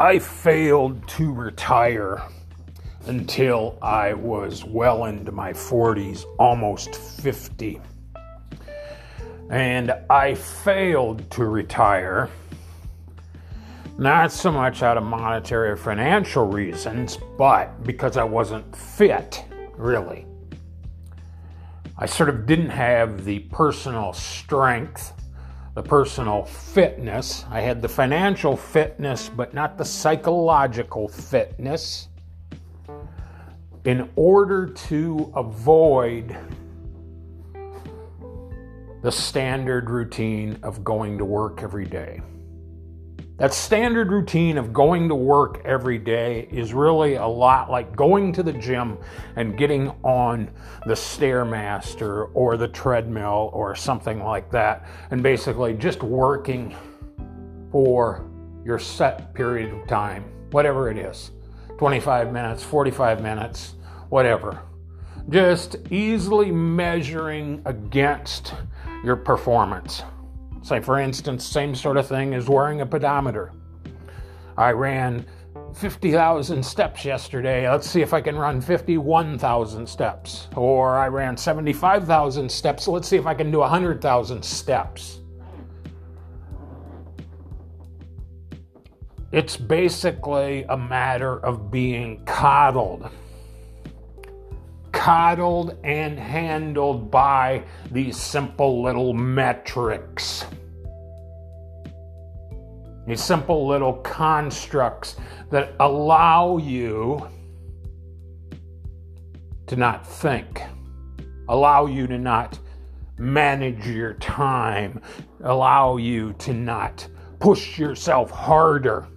I failed to retire until I was well into my 40s, almost 50. And I failed to retire, not so much out of monetary or financial reasons, but because I wasn't fit, really. I sort of didn't have the personal strength the personal fitness. I had the financial fitness, but not the psychological fitness. In order to avoid the standard routine of going to work every day. That standard routine of going to work every day is really a lot like going to the gym and getting on the Stairmaster or the treadmill or something like that, and basically just working for your set period of time, whatever it is 25 minutes, 45 minutes, whatever. Just easily measuring against your performance. Say, for instance, same sort of thing as wearing a pedometer. I ran 50,000 steps yesterday. Let's see if I can run 51,000 steps. Or I ran 75,000 steps. Let's see if I can do 100,000 steps. It's basically a matter of being coddled coddled and handled by these simple little metrics. These simple little constructs that allow you to not think, allow you to not manage your time, allow you to not push yourself harder.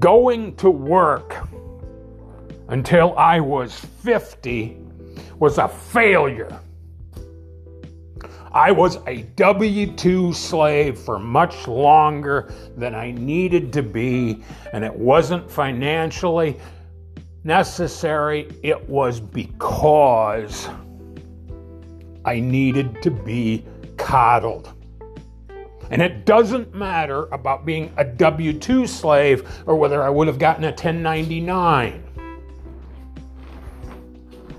Going to work until I was 50 was a failure. I was a W 2 slave for much longer than I needed to be, and it wasn't financially necessary, it was because I needed to be coddled. And it doesn't matter about being a W 2 slave or whether I would have gotten a 1099.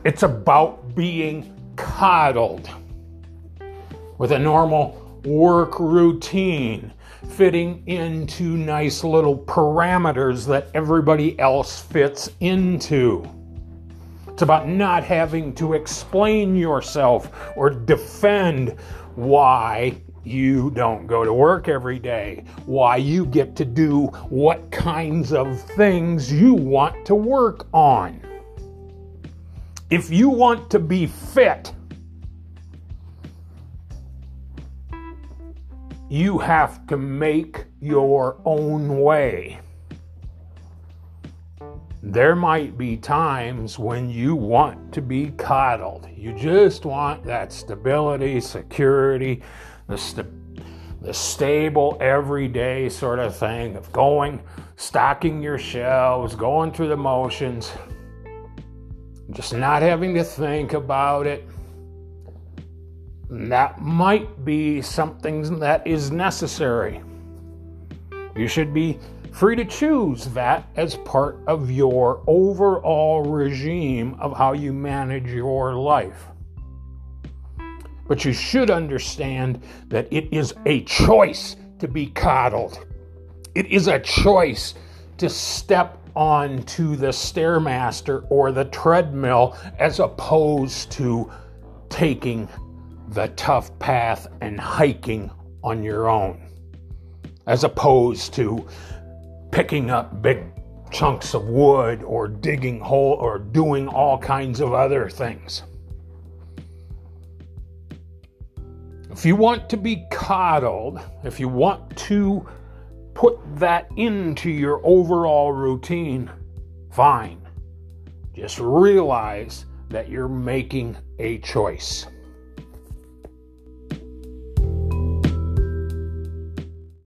It's about being coddled with a normal work routine fitting into nice little parameters that everybody else fits into. It's about not having to explain yourself or defend why you don't go to work every day, why you get to do what kinds of things you want to work on. If you want to be fit, you have to make your own way. There might be times when you want to be coddled. You just want that stability, security, the, st- the stable, everyday sort of thing of going, stocking your shelves, going through the motions just not having to think about it. That might be something that is necessary. You should be free to choose that as part of your overall regime of how you manage your life. But you should understand that it is a choice to be coddled. It is a choice to step onto the Stairmaster or the treadmill as opposed to taking the tough path and hiking on your own, as opposed to picking up big chunks of wood or digging hole or doing all kinds of other things. If you want to be coddled, if you want to put that into your overall routine, fine. Just realize that you're making a choice.